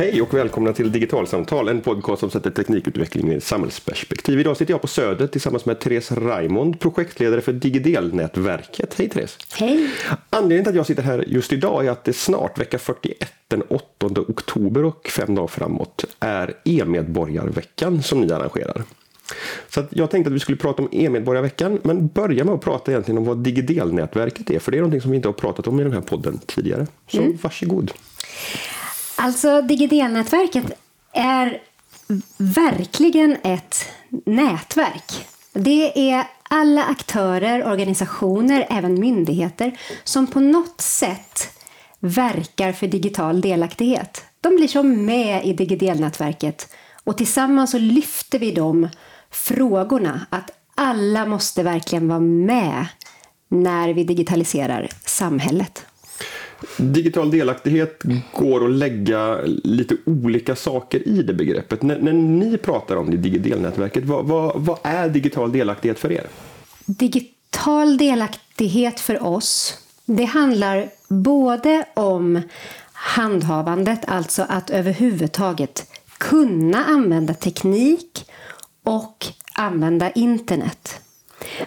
Hej och välkomna till Digitalsamtal, en podcast som sätter teknikutvecklingen i ett samhällsperspektiv. Idag sitter jag på Söder tillsammans med Therese Raimond, projektledare för Digidelnätverket. Hej Therese! Hej! Anledningen till att jag sitter här just idag är att det snart, vecka 41, den 8 oktober och fem dagar framåt, är e-medborgarveckan som ni arrangerar. Så jag tänkte att vi skulle prata om e-medborgarveckan, men börja med att prata egentligen om vad Digidelnätverket är, för det är någonting som vi inte har pratat om i den här podden tidigare. Så mm. varsågod! Alltså Digidelnätverket är verkligen ett nätverk. Det är alla aktörer, organisationer, även myndigheter som på något sätt verkar för digital delaktighet. De blir som med i Digidelnätverket och tillsammans så lyfter vi de frågorna att alla måste verkligen vara med när vi digitaliserar samhället. Digital delaktighet går att lägga lite olika saker i det begreppet. N när ni pratar om det Digidelnätverket, vad, vad, vad är digital delaktighet för er? Digital delaktighet för oss, det handlar både om handhavandet, alltså att överhuvudtaget kunna använda teknik och använda internet.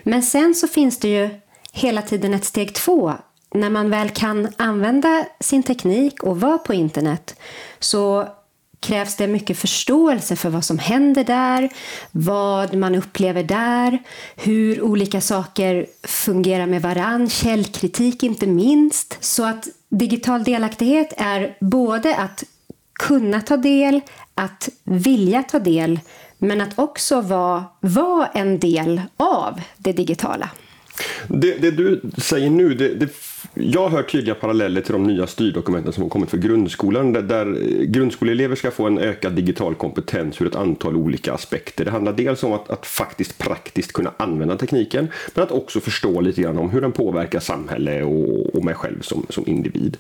Men sen så finns det ju hela tiden ett steg två när man väl kan använda sin teknik och vara på internet så krävs det mycket förståelse för vad som händer där, vad man upplever där, hur olika saker fungerar med varann, källkritik inte minst. Så att digital delaktighet är både att kunna ta del, att vilja ta del, men att också vara, vara en del av det digitala. Det, det du säger nu, det, det, jag hör tydliga paralleller till de nya styrdokumenten som har kommit för grundskolan, där, grundskoleelever ska få en ökad digital kompetens ur ett antal olika aspekter. Det handlar dels om att, att faktiskt praktiskt kunna använda tekniken, men att också förstå lite grann om hur den påverkar samhälle och, och mig själv som, som individ.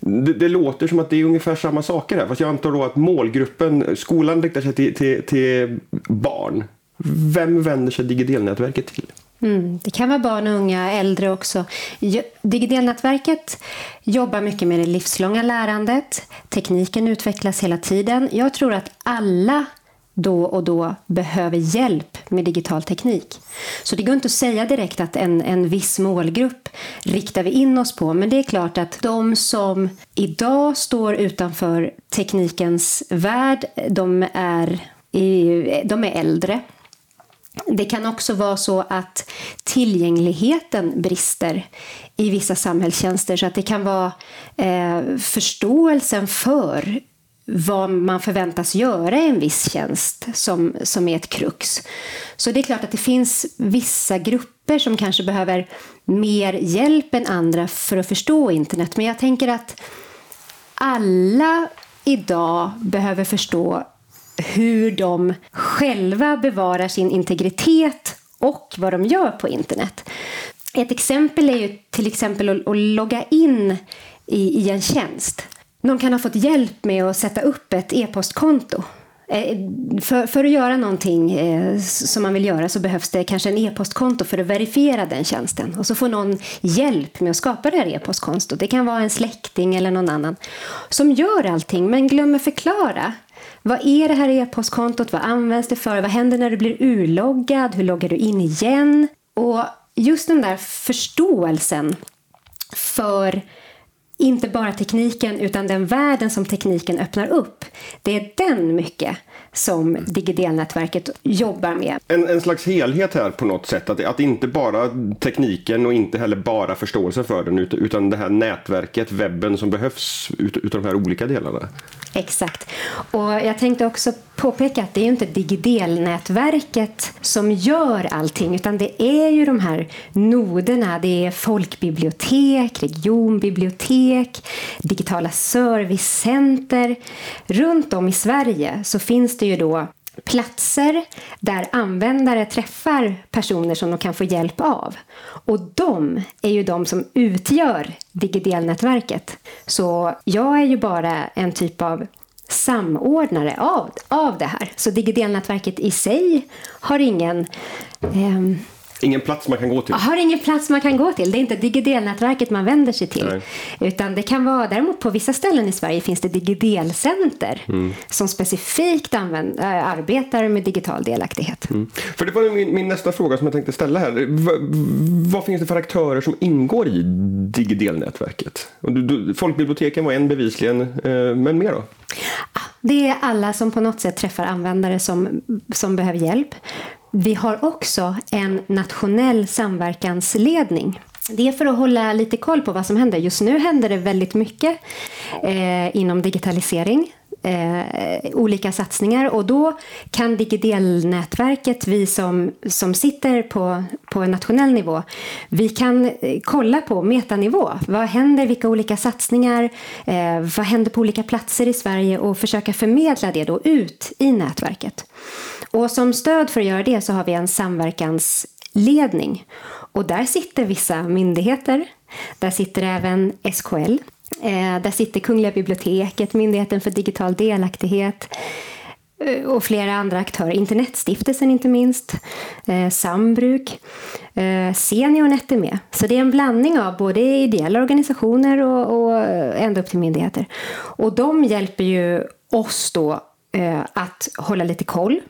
Det, det, låter som att det är ungefär samma saker här, fast jag antar då att målgruppen, skolan riktar sig till, till, till barn. Vem vänder sig Digidelnätverket till? Mm, det kan vara barn och unga, äldre också. Digidelnätverket jobbar mycket med det livslånga lärandet. Tekniken utvecklas hela tiden. Jag tror att alla då och då behöver hjälp med digital teknik. Så det går inte att säga direkt att en, en viss målgrupp riktar vi in oss på. Men det är klart att de som idag står utanför teknikens värld, de är, de är äldre. Det kan också vara så att tillgängligheten brister i vissa samhällstjänster så att det kan vara eh, förståelsen för vad man förväntas göra i en viss tjänst som, som är ett krux. Så det är klart att det finns vissa grupper som kanske behöver mer hjälp än andra för att förstå internet. Men jag tänker att alla idag behöver förstå hur de själva bevarar sin integritet och vad de gör på internet. Ett exempel är ju till exempel att, logga in i, i en tjänst. Någon kan ha fått hjälp med att sätta upp ett e-postkonto. Eh, för, för, att göra någonting eh, som man vill göra så behövs det kanske en e-postkonto för att verifiera den tjänsten. Och så får någon hjälp med att skapa det här e-postkontot. Det kan vara en släkting eller någon annan som gör allting men glömmer förklara vad är det här e-postkontot? Vad används det för? Vad händer när du blir urloggad? Hur loggar du in igen? Och just den där förståelsen för inte bara tekniken utan den världen som tekniken öppnar upp. Det är den mycket som Digidelnätverket jobbar med. En, en slags helhet här på något sätt, att, att inte bara tekniken och inte heller bara förståelse för den utan det här nätverket, webben som behövs ut, utav de här olika delarna. Exakt. Och jag tänkte också påpeka att det är ju inte Digidelnätverket som gör allting utan det är ju de här noderna. Det är folkbibliotek, regionbibliotek, digitala servicecenter. Runt om i Sverige så finns det ju då platser där användare träffar personer som de kan få hjälp av. Och de är ju de som utgör Digidelnätverket. Så jag är ju bara en typ av samordnare av, av det här. Så Digidelnätverket i sig har ingen eh, Ingen plats man kan gå till? Har ingen plats man kan gå till. Det är inte Digidel-nätverket man vänder sig till. Nej. Utan det kan vara, däremot på vissa ställen i Sverige finns det Digidel-center mm. som specifikt använder, äh, arbetar med digital delaktighet. Mm. För det var min, min, nästa fråga som jag tänkte ställa här. V vad finns det för aktörer som ingår i Digidel-nätverket? Folkbiblioteken var en bevisligen, eh, men mer då? Det är alla som på något sätt träffar användare som, som behöver hjälp. Vi har också en nationell samverkansledning. Det är för att hålla lite koll på vad som händer. Just nu händer det väldigt mycket eh, inom digitalisering. Eh, olika satsningar och då kan Digidelnätverket, vi som, som sitter på, på en nationell nivå, vi kan eh, kolla på metanivå. Vad händer, vilka olika satsningar, eh, vad händer på olika platser i Sverige och försöka förmedla det då ut i nätverket. Och som stöd för att göra det så har vi en samverkansledning. Och där sitter vissa myndigheter. Där sitter även SKL. Eh, där sitter Kungliga biblioteket, Myndigheten för digital delaktighet eh, och flera andra aktörer. Internetstiftelsen inte minst, eh, Sambruk, eh, Seniornet är med. Så det är en blandning av både ideella organisationer och, och eh, ända upp till myndigheter. Och de hjälper ju oss då eh, att hålla lite koll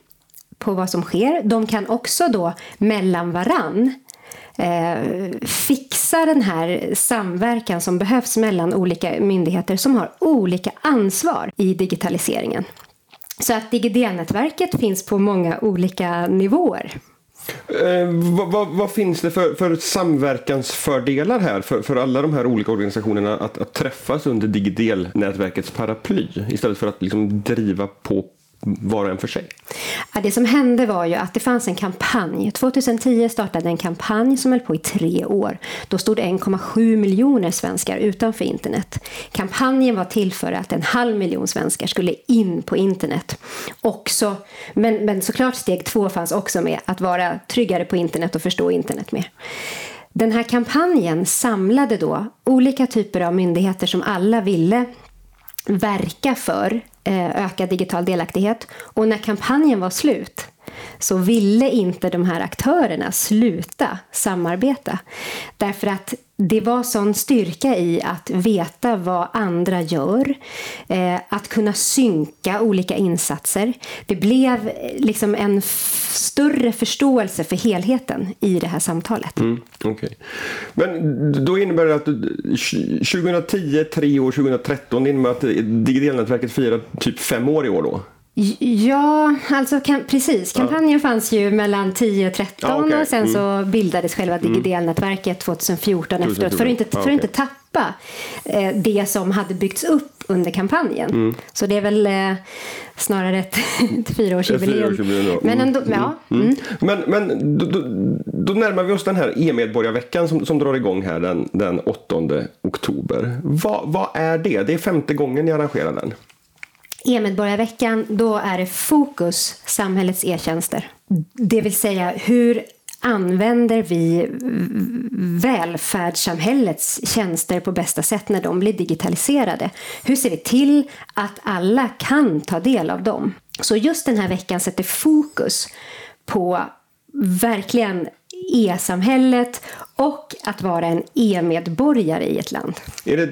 på vad som sker. De kan också då mellan varann eh, fixa den här samverkan som behövs mellan olika myndigheter som har olika ansvar i digitaliseringen. Så att DigiD-nätverket finns på många olika nivåer. Eh, vad, vad, vad, finns det för, för samverkansfördelar här för, för alla de här olika organisationerna att, att träffas under Digidel-nätverkets paraply istället för att liksom driva på var och en för sig? Ja, det som hände var ju att det fanns en kampanj. 2010 startade en kampanj som höll på i tre år. Då stod 1,7 miljoner svenskar utanför internet. Kampanjen var till för att en halv miljon svenskar skulle in på internet. Också, men, men såklart steg två fanns också med att vara tryggare på internet och förstå internet mer. Den här kampanjen samlade då olika typer av myndigheter som alla ville verka för Eh, ökad digital delaktighet. Och när kampanjen var slut så ville inte de här aktörerna sluta samarbeta. Därför att det var sån styrka i att veta vad andra gör, eh, att kunna synka olika insatser. Det blev eh, liksom en större förståelse för helheten i det här samtalet. Mm, okay. Men då innebär det att 2010, tre år, 2013, det innebär att Digidelnätverket firar typ fem år i år då? Ja, alltså kan, precis. Kampanjen ja. fanns ju mellan 10 och 13 ja, okay. och sen mm. så bildades själva mm. Digidelnätverket 2014 efteråt för att inte, för att inte tappa eh, det som hade byggts upp under kampanjen. Mm. Så det är väl eh, snarare ett, ett fyraårsjubileum. Men ändå, mm. ja. Mm. Mm. Men, men då, då, då, närmar vi oss den här e-medborgarveckan som, som drar igång här den, den 8 oktober. Va, vad är det? Det är femte gången ni arrangerar den. E-medborgarveckan, då är det fokus samhällets e-tjänster. Det vill säga hur använder vi välfärdssamhällets tjänster på bästa sätt när de blir digitaliserade? Hur ser vi till att alla kan ta del av dem? Så just den här veckan sätter fokus på verkligen e-samhället och att vara en e-medborgare i ett land. Är det,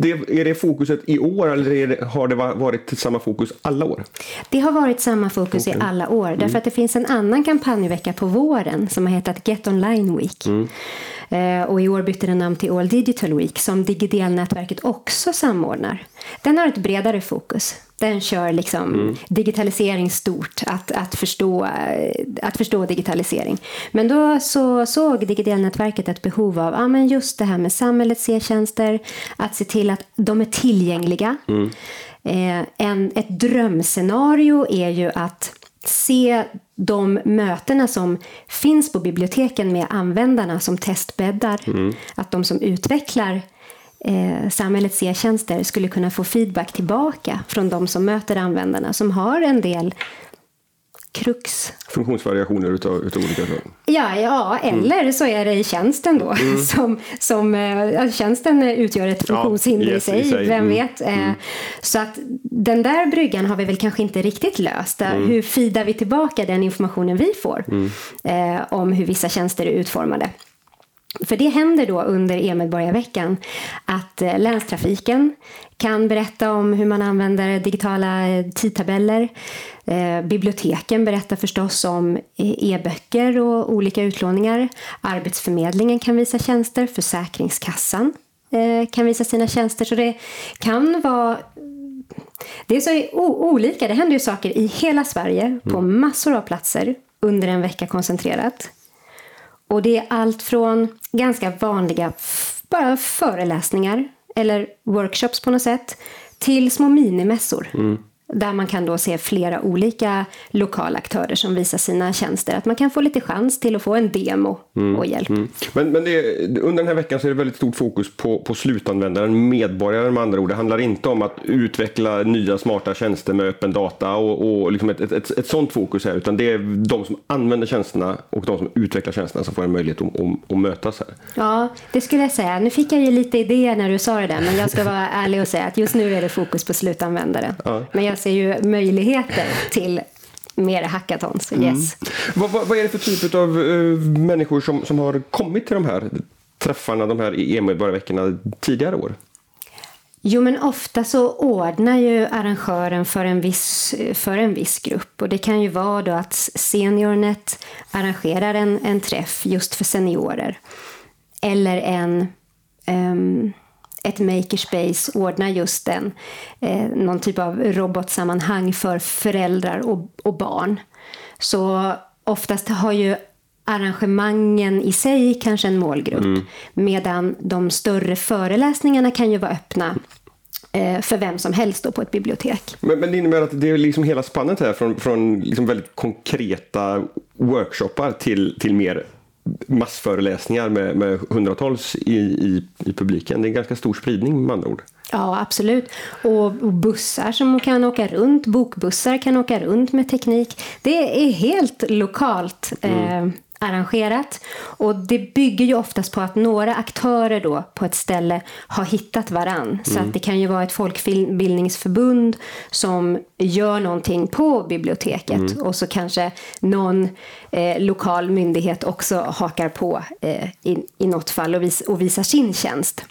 det, är det fokuset i år eller det, har det varit samma fokus alla år? Det har varit samma fokus okay. i alla år. Därför mm. att det finns en annan kampanjvecka på våren som har hetat Get Online Week. Mm. Eh, och i år bytte den namn till All Digital Week som Digidel-nätverket också samordnar. Den har ett bredare fokus. Den kör liksom mm. digitalisering stort, att, att, förstå, att förstå digitalisering. Men då så såg Digidelnätverket ett behov av ja, men just det här med samhällets e-tjänster, att se till att de är tillgängliga. Mm. Eh, en, ett drömscenario är ju att se de mötena som finns på biblioteken med användarna som testbäddar. Mm. Att de som utvecklar eh, samhällets e-tjänster skulle kunna få feedback tillbaka från de som möter användarna som har en del krux. Funktionsvariationer utav, utav olika slag. Ja, ja eller mm. så är det i tjänsten då. Mm. Som, som, äh, tjänsten utgör ett funktionshinder ja, yes, i, sig, i sig, vem mm. vet. Äh, så att den där bryggan har vi väl kanske inte riktigt löst. Mm. Hur fidar vi tillbaka den informationen vi får om hur vissa tjänster är utformade? För det händer då under e-medborgarveckan att eh, länstrafiken kan berätta om hur man använder digitala eh, tidtabeller. Eh, biblioteken berättar förstås om e-böcker och olika utlåningar. Arbetsförmedlingen kan visa tjänster, Försäkringskassan kan visa sina tjänster. Så det kan vara det är så olika. Det händer ju saker i hela Sverige på mm. massor av platser under en vecka koncentrerat. Och det är allt från ganska vanliga bara föreläsningar eller workshops på något sätt till små minimässor. Mm där man kan då se flera olika lokala aktörer som visar sina tjänster. Att man kan få lite chans till att få en demo mm, och hjälp. Mm. Men, men det, under den här veckan så är det väldigt stort fokus på, på slutanvändaren, medborgaren med andra ord. Det handlar inte om att utveckla nya smarta tjänster med öppen data och, och liksom ett, ett, ett, ett sånt fokus här, utan det är de som använder tjänsterna och de som utvecklar tjänsterna som får en möjlighet att, att, att mötas här. Ja, det skulle jag säga. Nu fick jag ju lite idéer när du sa det där, men jag ska vara ärlig och säga att just nu är det fokus på slutanvändaren. Ja. Men jag ser ju möjligheter till mer hackathons. Yes. Mm. Vad, vad, vad, är det för typ av uh, människor som, som har kommit till de här träffarna, de här e-medborgarveckorna tidigare år? Jo, men ofta så ordnar ju arrangören för en, viss, för en viss grupp. Och det kan ju vara då att Seniornet arrangerar en, en träff just för seniorer. Eller en um, ett makerspace ordnar just den, eh, någon typ av robotsammanhang för föräldrar och, och barn. Så oftast har ju arrangemangen i sig kanske en målgrupp. Mm. Medan de större föreläsningarna kan ju vara öppna eh, för vem som helst då på ett bibliotek. Men, men det innebär att det är liksom hela spannet här från, från liksom väldigt konkreta workshoppar till, till mer massföreläsningar med, med hundratals i, i, i, publiken. Det är en ganska stor spridning med andra ord. Ja, absolut. Och, och bussar som kan åka runt, bokbussar kan åka runt med teknik. Det är helt lokalt. Mm. Eh, arrangerat. Och det bygger ju oftast på att några aktörer då på ett ställe har hittat varann. Mm. Så att det kan ju vara ett folkbildningsförbund som gör någonting på biblioteket mm. och så kanske någon eh, lokal myndighet också hakar på eh, i, i något fall och, vis, och visar sin tjänst.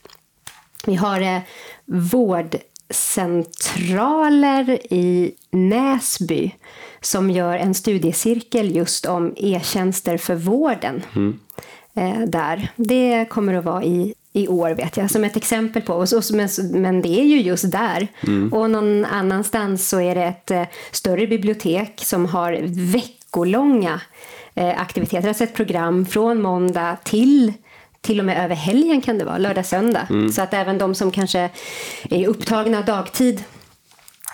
Vi har eh, vårdcentraler i Näsby som gör en studiecirkel just om e-tjänster för vården. Mm. Eh, där. Det kommer att vara i, i år vet jag, som ett exempel på. Och så, men, men det är ju just där. Mm. Och någon annanstans så är det ett eh, större bibliotek som har veckolånga eh, aktiviteter. Alltså ett program från måndag till till och med över helgen kan det vara, lördag, söndag. Mm. Så att även de som kanske är upptagna dagtid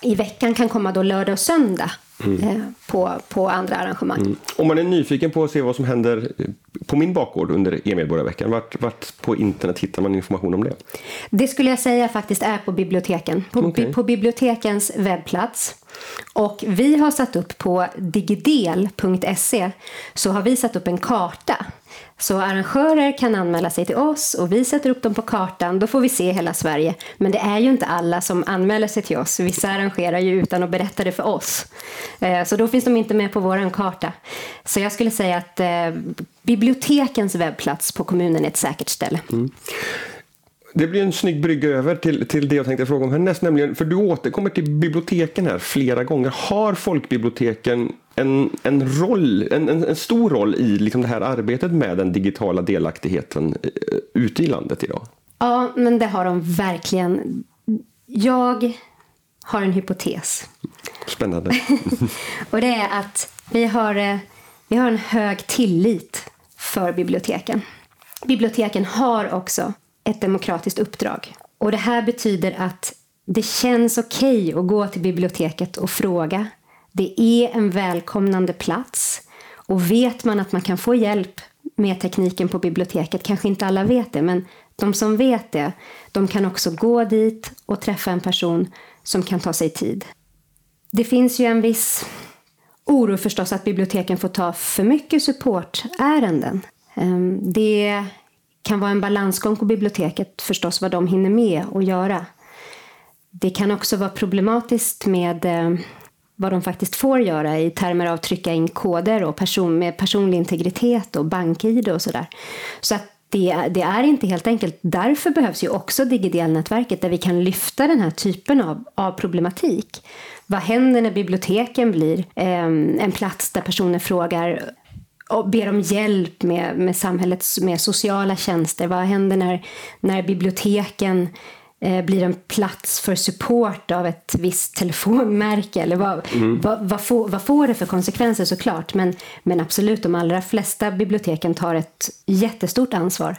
i veckan kan komma då lördag och söndag mm. eh, på, på andra arrangemang. Mm. Om man är nyfiken på att se vad som händer på min bakgård under e-medborgarveckan, vart, vart på internet hittar man information om det? Det skulle jag säga faktiskt är på biblioteken, på, okay. bi, på bibliotekens webbplats. Och vi har satt upp på digidel.se så har vi satt upp en karta så arrangörer kan anmäla sig till oss och vi sätter upp dem på kartan. Då får vi se hela Sverige. Men det är ju inte alla som anmäler sig till oss. Vissa arrangerar ju utan att berätta det för oss. Eh, så då finns de inte med på vår karta. Så jag skulle säga att eh, bibliotekens webbplats på kommunen är ett säkert ställe. Mm. Det blir en snygg brygga över till, till det jag tänkte fråga om härnäst, nämligen, för du återkommer till biblioteken här flera gånger. Har folkbiblioteken en, en roll, en, en, en stor roll i liksom det här arbetet med den digitala delaktigheten eh, ute i landet idag? Ja, men det har de verkligen. Jag har en hypotes. Spännande. och det är att vi har, eh, vi har en hög tillit för biblioteken. Biblioteken har också ett demokratiskt uppdrag. Och det här betyder att det känns okej okay att gå till biblioteket och fråga. Det är en välkomnande plats. Och vet man att man kan få hjälp med tekniken på biblioteket, kanske inte alla vet det, men de som vet det, de kan också gå dit och träffa en person som kan ta sig tid. Det finns ju en viss oro förstås att biblioteken får ta för mycket supportärenden. Ehm, det kan vara en balansgång på biblioteket förstås vad de hinner med att göra. Det kan också vara problematiskt med eh, vad de faktiskt får göra i termer av trycka in koder och person, med personlig integritet och bank-id och sådär. Så att det, det, är inte helt enkelt. Därför behövs ju också Digidelnätverket där vi kan lyfta den här typen av, av problematik. Vad händer när biblioteken blir eh, en plats där personer frågar och ber om hjälp med, med samhällets med sociala tjänster? Vad händer när, när biblioteken eh, blir en plats för support av ett visst telefonmärke? Eller vad, mm. vad, vad, får, vad får det för konsekvenser såklart? Men, men absolut, de allra flesta biblioteken tar ett jättestort ansvar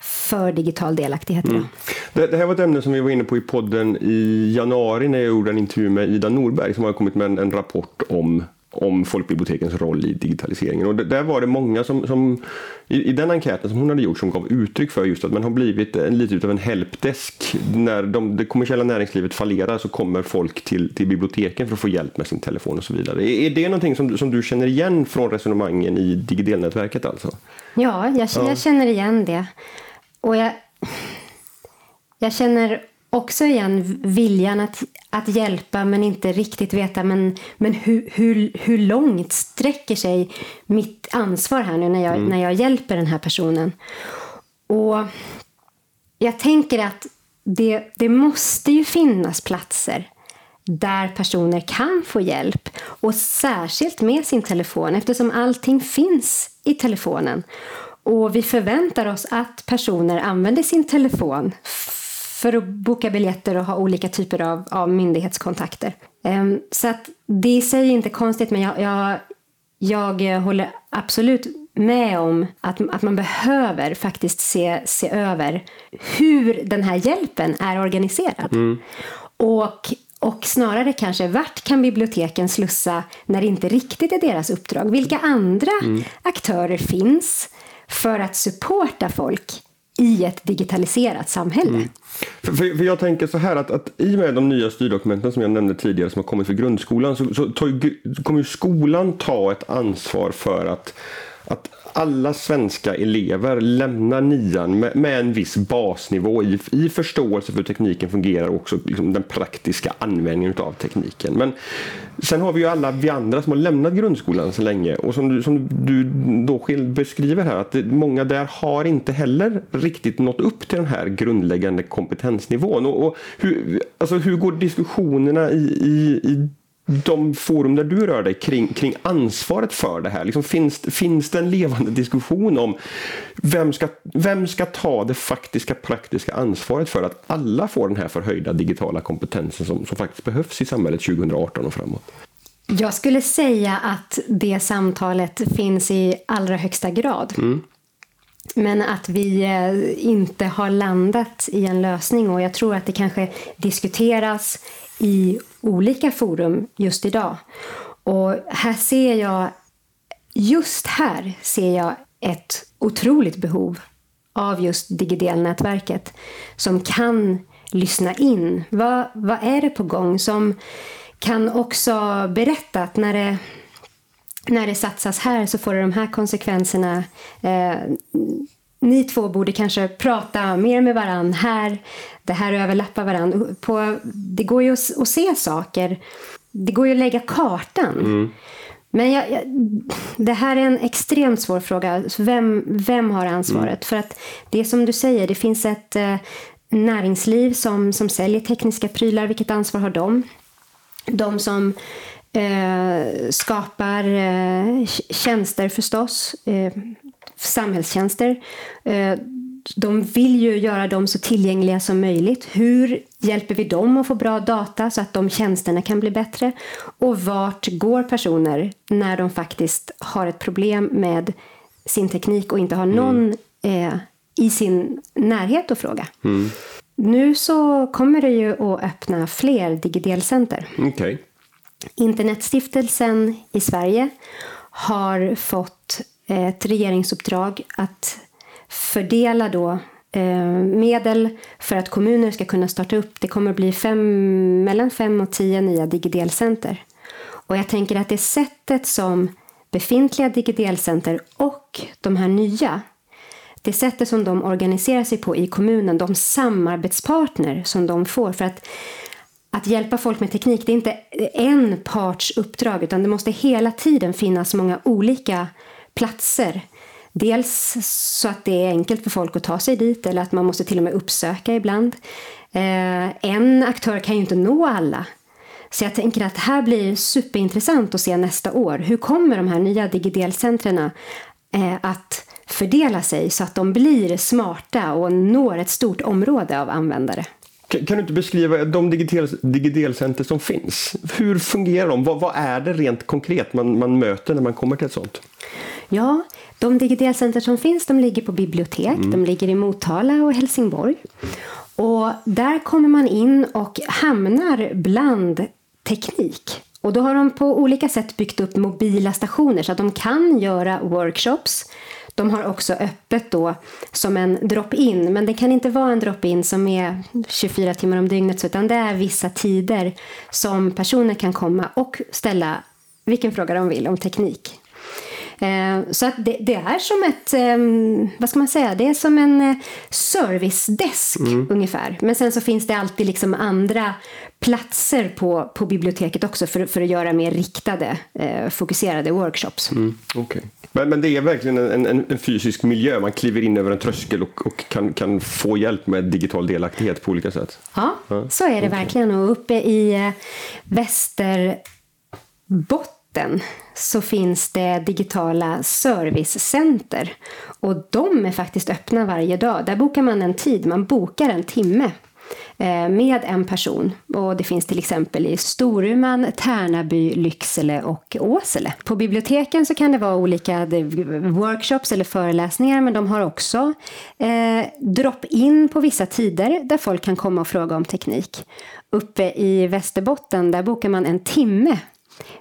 för digital delaktighet idag. Mm. Det, det, här var ett ämne som vi var inne på i podden i januari när jag gjorde en intervju med Ida Norberg som har kommit med en, en rapport om om folkbibliotekens roll i digitaliseringen. Och där var det många som, som i, i, den enkäten som hon hade gjort som gav uttryck för just att man har blivit en, lite av en helpdesk. När de, det kommersiella näringslivet fallerar så kommer folk till, till biblioteken för att få hjälp med sin telefon och så vidare. Är, är det någonting som, som du känner igen från resonemangen i Digidelnätverket alltså? Ja, jag, ja. jag känner igen det. Och jag, jag känner också igen viljan att, att hjälpa men inte riktigt veta men, men hur, hur, hur långt sträcker sig mitt ansvar här nu när jag, mm. när jag hjälper den här personen. Och jag tänker att det, det måste ju finnas platser där personer kan få hjälp och särskilt med sin telefon eftersom allting finns i telefonen. Och vi förväntar oss att personer använder sin telefon för att boka biljetter och ha olika typer av, av myndighetskontakter. Um, så att det i sig är inte konstigt, men jag, jag, jag håller absolut med om att, att man behöver faktiskt se, se över hur den här hjälpen är organiserad. Mm. Och och snarare kanske vart kan biblioteken slussa när det inte riktigt är deras uppdrag? Vilka andra mm. aktörer finns för att supporta folk i ett digitaliserat samhälle. Mm. För, för, jag tänker så här att, att i och med de nya styrdokumenten som jag nämnde tidigare som har kommit för grundskolan så, så tar, kommer skolan ta ett ansvar för att, att alla svenska elever lämnar nian med, med en viss basnivå i, i förståelse för hur tekniken fungerar och också liksom den praktiska användningen av tekniken. Men sen har vi ju alla vi andra som har lämnat grundskolan så länge och som du, som du då beskriver här att många där har inte heller riktigt nått upp till den här grundläggande kompetensnivån. Och, och hur, alltså hur går diskussionerna i, i, i de forum där du rör dig kring, kring ansvaret för det här? Liksom finns, finns det en levande diskussion om vem ska, vem ska ta det faktiska praktiska ansvaret för att alla får den här förhöjda digitala kompetensen som, som faktiskt behövs i samhället 2018 och framåt? Jag skulle säga att det samtalet finns i allra högsta grad. Mm. Men att vi eh, inte har landat i en lösning och jag tror att det kanske diskuteras i olika forum just idag. Och här ser jag, just här ser jag ett otroligt behov av just Digidel-nätverket. som kan lyssna in. Vad, vad är det på gång? Som kan också berätta att när det, när det satsas här så får det de här konsekvenserna. Eh, ni två borde kanske prata mer med varann här. Det här överlappar varann. På, det går ju att, att se saker. Det går ju att lägga kartan. Mm. Men jag, jag, det här är en extremt svår fråga. Vem, vem har ansvaret? Mm. För att det är som du säger, det finns ett eh, näringsliv som, som säljer tekniska prylar. Vilket ansvar har de? De som eh, skapar eh, tjänster förstås. Eh, samhällstjänster. Eh, de vill ju göra dem så tillgängliga som möjligt. Hur hjälper vi dem att få bra data så att de tjänsterna kan bli bättre? Och vart går personer när de faktiskt har ett problem med sin teknik och inte har någon mm. eh, i sin närhet att fråga? Mm. Nu så kommer det ju att öppna fler Digidelcenter. Okay. Internetstiftelsen i Sverige har fått Eh, ett regeringsuppdrag att fördela då eh, medel för att kommuner ska kunna starta upp. Det kommer att bli fem, mellan fem och tio nya digidelcenter. Och jag tänker att det sättet som befintliga digidelcenter och de här nya det sättet som de organiserar sig på i kommunen, de samarbetspartner som de får. För att, att hjälpa folk med teknik, det är inte en parts uppdrag utan det måste hela tiden finnas många olika platser. Dels så att det är enkelt för folk att ta sig dit eller att man måste till och med uppsöka ibland. Eh, en aktör kan ju inte nå alla. Så jag tänker att det här blir superintressant att se nästa år. Hur kommer de här nya digidelcentren eh, att fördela sig så att de blir smarta och når ett stort område av användare. Kan, kan du inte beskriva de digidelcenter som finns? Hur fungerar de? Vad, vad, är det rent konkret man, man möter när man kommer till ett sånt? Ja, de digidelcenter som finns de ligger på bibliotek. Mm. De ligger i Motala och Helsingborg. Och där kommer man in och hamnar bland teknik. Och då har de på olika sätt byggt upp mobila stationer så att de kan göra workshops de har också öppet då som en drop-in, men det kan inte vara en drop-in som är 24 timmar om dygnet, utan det är vissa tider som personer kan komma och ställa vilken fråga de vill om teknik. Eh, så att det, det, är som ett, ehm, vad ska man säga, det är som en eh, servicedesk mm. ungefär. Men sen så finns det alltid liksom andra platser på, på biblioteket också för, för att göra mer riktade, eh, fokuserade workshops. Mm. Okay. Men, men det är verkligen en, en, en, fysisk miljö, man kliver in över en tröskel och, och kan, kan få hjälp med digital delaktighet på olika sätt. Ja, ja. så är det okay. verkligen. Och uppe i Västerbotten så finns det digitala servicecenter. Och de är faktiskt öppna varje dag. Där bokar man en tid, man bokar en timme eh, med en person. Och det finns till exempel i Storuman, Tärnaby, Lycksele och Åsele. På biblioteken så kan det vara olika workshops eller föreläsningar men de har också eh, drop-in på vissa tider där folk kan komma och fråga om teknik. Uppe i Västerbotten där bokar man en timme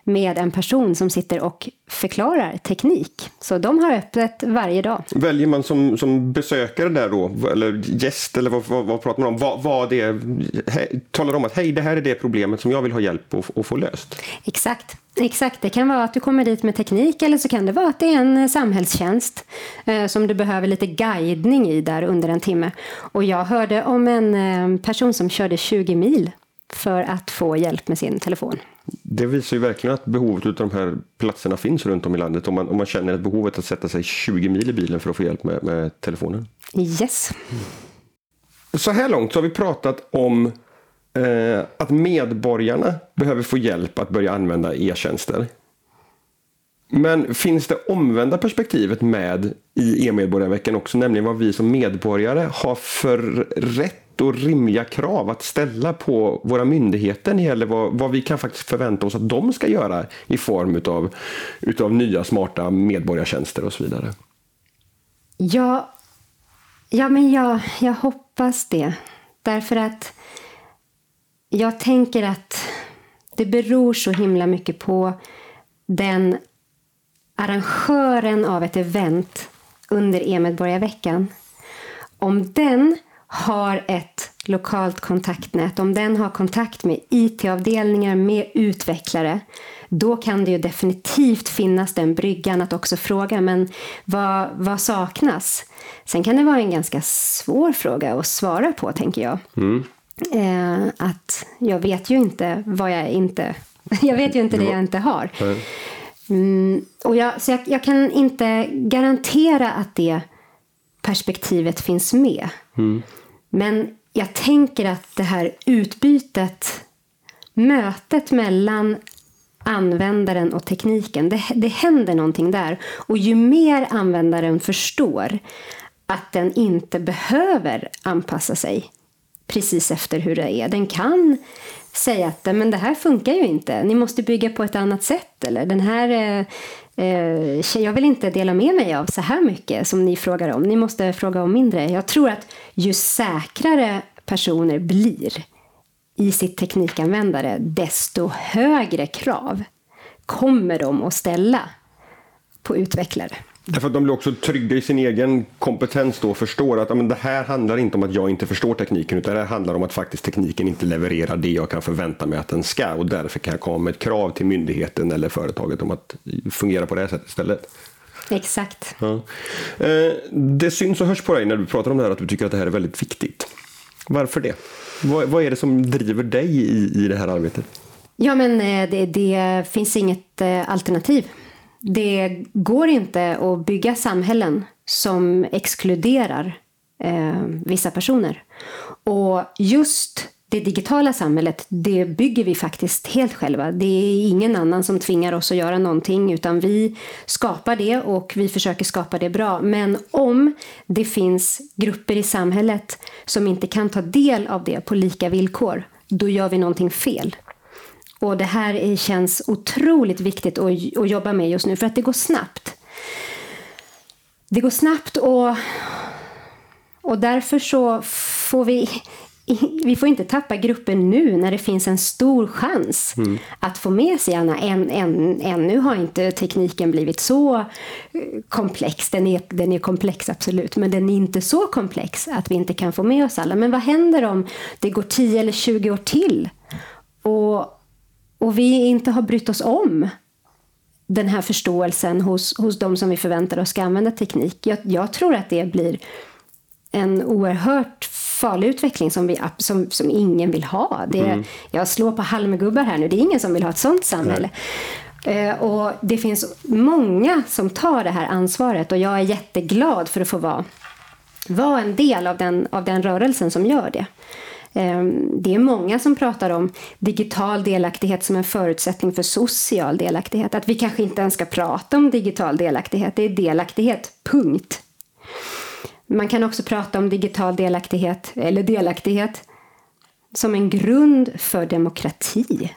med en person som sitter och förklarar teknik. Så de har öppet varje dag. Väljer man som, som besökare där då, eller gäst, eller vad, vad, vad pratar man om? Vad, vad det, he, talar om att hej, det här är det problemet som jag vill ha hjälp att, att få löst? Exakt. Exakt, det kan vara att du kommer dit med teknik eller så kan det vara att det är en samhällstjänst eh, som du behöver lite guidning i där under en timme. Och jag hörde om en eh, person som körde 20 mil för att få hjälp med sin telefon. Det visar ju verkligen att behovet av de här platserna finns runt om i landet. Om man, om man känner ett behovet att sätta sig 20 mil i bilen för att få hjälp med, med telefonen. Yes. Så här långt så har vi pratat om eh, att medborgarna behöver få hjälp att börja använda e-tjänster. Men finns det omvända perspektivet med i e-medborgarveckan också, nämligen vad vi som medborgare har för rätt och rimliga krav att ställa på våra myndigheter när det gäller vad, vad vi kan faktiskt förvänta oss att de ska göra i form utav, utav nya smarta medborgartjänster och så vidare? Ja, ja men jag, jag hoppas det. Därför att jag tänker att det beror så himla mycket på den arrangören av ett event under e-medborgarveckan. Om den har ett lokalt kontaktnät, om den har kontakt med IT-avdelningar, med utvecklare, då kan det ju definitivt finnas den bryggan att också fråga, men vad, vad saknas? Sen kan det vara en ganska svår fråga att svara på, tänker jag. Mm. Eh, att jag vet ju inte vad jag inte... Jag vet ju inte det jag inte har. Mm, och jag, så jag, jag kan inte garantera att det perspektivet finns med. Mm. Men jag tänker att det här utbytet, mötet mellan användaren och tekniken, det, det händer någonting där. Och ju mer användaren förstår att den inte behöver anpassa sig precis efter hur det är. Den kan säga att men det här funkar ju inte, ni måste bygga på ett annat sätt. Eller den här eh, eh, jag vill inte dela med mig av så här mycket som ni frågar om. Ni måste fråga om mindre. Jag tror att ju säkrare personer blir i sitt teknikanvändare, desto högre krav kommer de att ställa på utvecklare. Därför att de blir också trygga i sin egen kompetens då och förstår att men det här handlar inte om att jag inte förstår tekniken utan det här handlar om att faktiskt tekniken inte levererar det jag kan förvänta mig att den ska och därför kan jag komma med ett krav till myndigheten eller företaget om att fungera på det här sättet istället. Exakt. Ja. Eh, det syns och hörs på dig när du pratar om det här att du tycker att det här är väldigt viktigt. Varför det? Vad, vad är det som driver dig i, i det här arbetet? Ja, men eh, det, det finns inget eh, alternativ. Det går inte att bygga samhällen som exkluderar eh, vissa personer. Och just det digitala samhället, det bygger vi faktiskt helt själva. Det är ingen annan som tvingar oss att göra någonting, utan vi skapar det och vi försöker skapa det bra. Men om det finns grupper i samhället som inte kan ta del av det på lika villkor, då gör vi någonting fel. Och det här känns otroligt viktigt att, att jobba med just nu, för att det går snabbt. Det går snabbt och, och därför så får vi vi får inte tappa gruppen nu när det finns en stor chans mm. att få med sig Anna. Än, än, ännu har inte tekniken blivit så eh, komplex. Den är, den är komplex absolut, men den är inte så komplex att vi inte kan få med oss alla. Men vad händer om det går 10 eller 20 år till och, och vi inte har brytt oss om den här förståelsen hos, hos de som vi förväntar oss ska använda teknik? Jag, jag tror att det blir en oerhört farlig utveckling som, vi, som, som ingen vill ha. Det, mm. Jag slår på halmgubbar här nu, det är ingen som vill ha ett sånt samhälle. Uh, och det finns många som tar det här ansvaret och jag är jätteglad för att få vara, vara en del av den, av den rörelsen som gör det. Ehm, det är många som pratar om digital delaktighet som en förutsättning för social delaktighet. Att vi kanske inte ens ska prata om digital delaktighet, det är delaktighet, punkt. Man kan också prata om digital delaktighet, eller delaktighet, som en grund för demokrati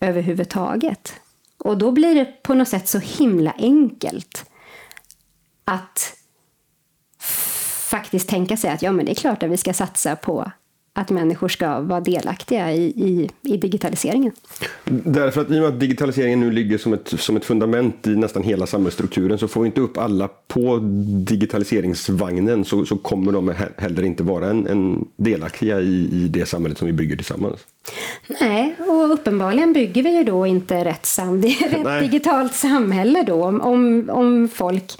överhuvudtaget. Och då blir det på något sätt så himla enkelt att faktiskt tänka sig att ja, men det är klart att vi ska satsa på att människor ska vara delaktiga i, i, i, digitaliseringen. Därför att i och med att digitaliseringen nu ligger som ett, som ett fundament i nästan hela samhällsstrukturen så får vi inte upp alla på digitaliseringsvagnen så, så kommer de heller inte vara en, en delaktiga i, i det samhället som vi bygger tillsammans. Nej, och uppenbarligen bygger vi ju då inte rätt, sam rätt digitalt samhälle då om, om folk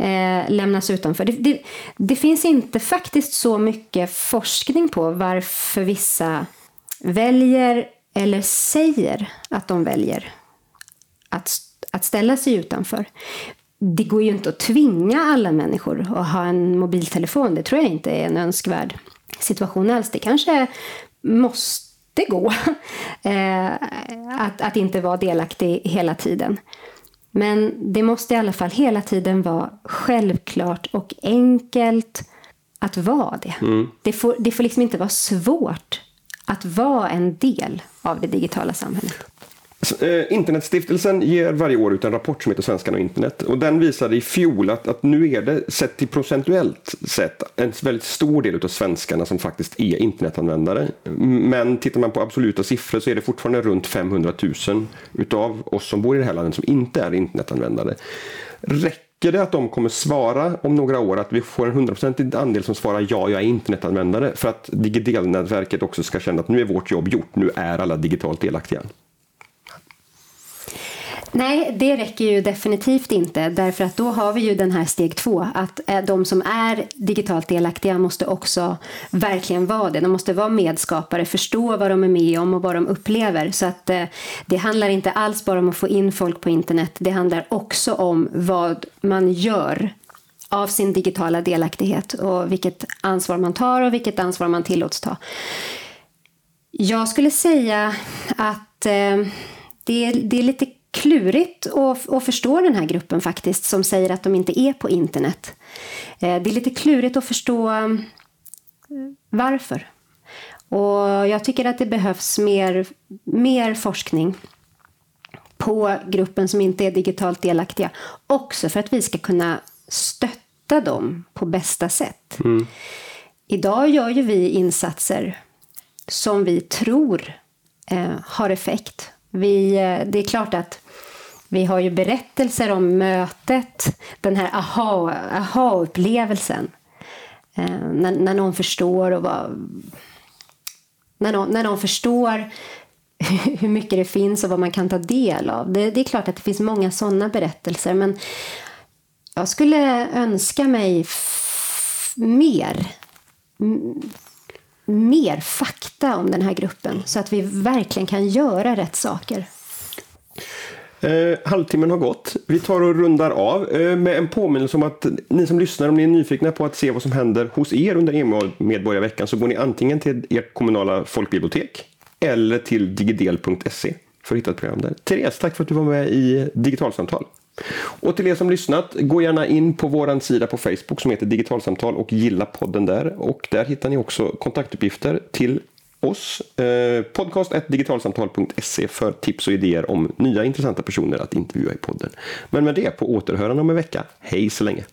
eh, lämnas utanför. Det, det, det, finns inte faktiskt så mycket forskning på varför vissa väljer eller säger att de väljer att, att ställa sig utanför. Det går ju inte att tvinga alla människor att ha en mobiltelefon. Det tror jag inte är en önskvärd situation alls. Det kanske måste gå eh, att, att inte vara delaktig hela tiden. Men det måste i alla fall hela tiden vara självklart och enkelt att vara det. Mm. Det, får, det får liksom inte vara svårt att vara en del av det digitala samhället. Eh, Internetstiftelsen ger varje år ut en rapport som heter Svenskarna och internet. Och den visade i fjol att, att nu är det, sett till procentuellt sett, en väldigt stor del av svenskarna som faktiskt är internetanvändare. Men tittar man på absoluta siffror så är det fortfarande runt 500 000 utav oss som bor i det här landet som inte är internetanvändare. Räcker det att de kommer svara om några år att vi får en hundraprocentig andel som svarar ja, jag är internetanvändare för att digitalnätverket också ska känna att nu är vårt jobb gjort, nu är alla digitalt delaktiga? Nej, det räcker ju definitivt inte därför att då har vi ju den här steg två att eh, de som är digitalt delaktiga måste också verkligen vara det. De måste vara medskapare, förstå vad de är med om och vad de upplever. Så att eh, det handlar inte alls bara om att få in folk på internet. Det handlar också om vad man gör av sin digitala delaktighet och vilket ansvar man tar och vilket ansvar man tillåts ta. Jag skulle säga att eh, det, är, det är lite klurigt att, att förstå den här gruppen faktiskt som säger att de inte är på internet. Eh, det är lite klurigt att förstå eh, varför. Och jag tycker att det behövs mer, mer forskning på gruppen som inte är digitalt delaktiga. Också för att vi ska kunna stötta dem på bästa sätt. Mm. Idag gör ju vi insatser som vi tror eh, har effekt vi, eh, det är klart att Vi har ju berättelser om mötet, den här aha- aha-upplevelsen. Eh, när, när någon förstår och vad... När någon, när någon förstår hur mycket det finns och vad man kan ta del av. Det, det är klart att det finns många sådana berättelser men jag skulle önska mig mer mer fakta om den här gruppen så att vi verkligen kan göra rätt saker. Eh, halvtimmen har gått. Vi tar och rundar av eh, med en påminnelse om att ni som lyssnar, om ni är nyfikna på att se vad som händer hos er under EU-medborgarveckan så går ni antingen till ert kommunala folkbibliotek eller till digidel.se för att hitta ett program där. Therese, tack för att du var med i Digitalsamtal. Och till er som lyssnat, gå gärna in på vår sida på Facebook som heter Digitalsamtal och gilla podden där. Och där hittar ni också kontaktuppgifter till oss. Eh, podcast.digitalsamtal.se för tips och idéer om nya intressanta personer att intervjua i podden. Men med det, på återhörande om en vecka. Hej så länge!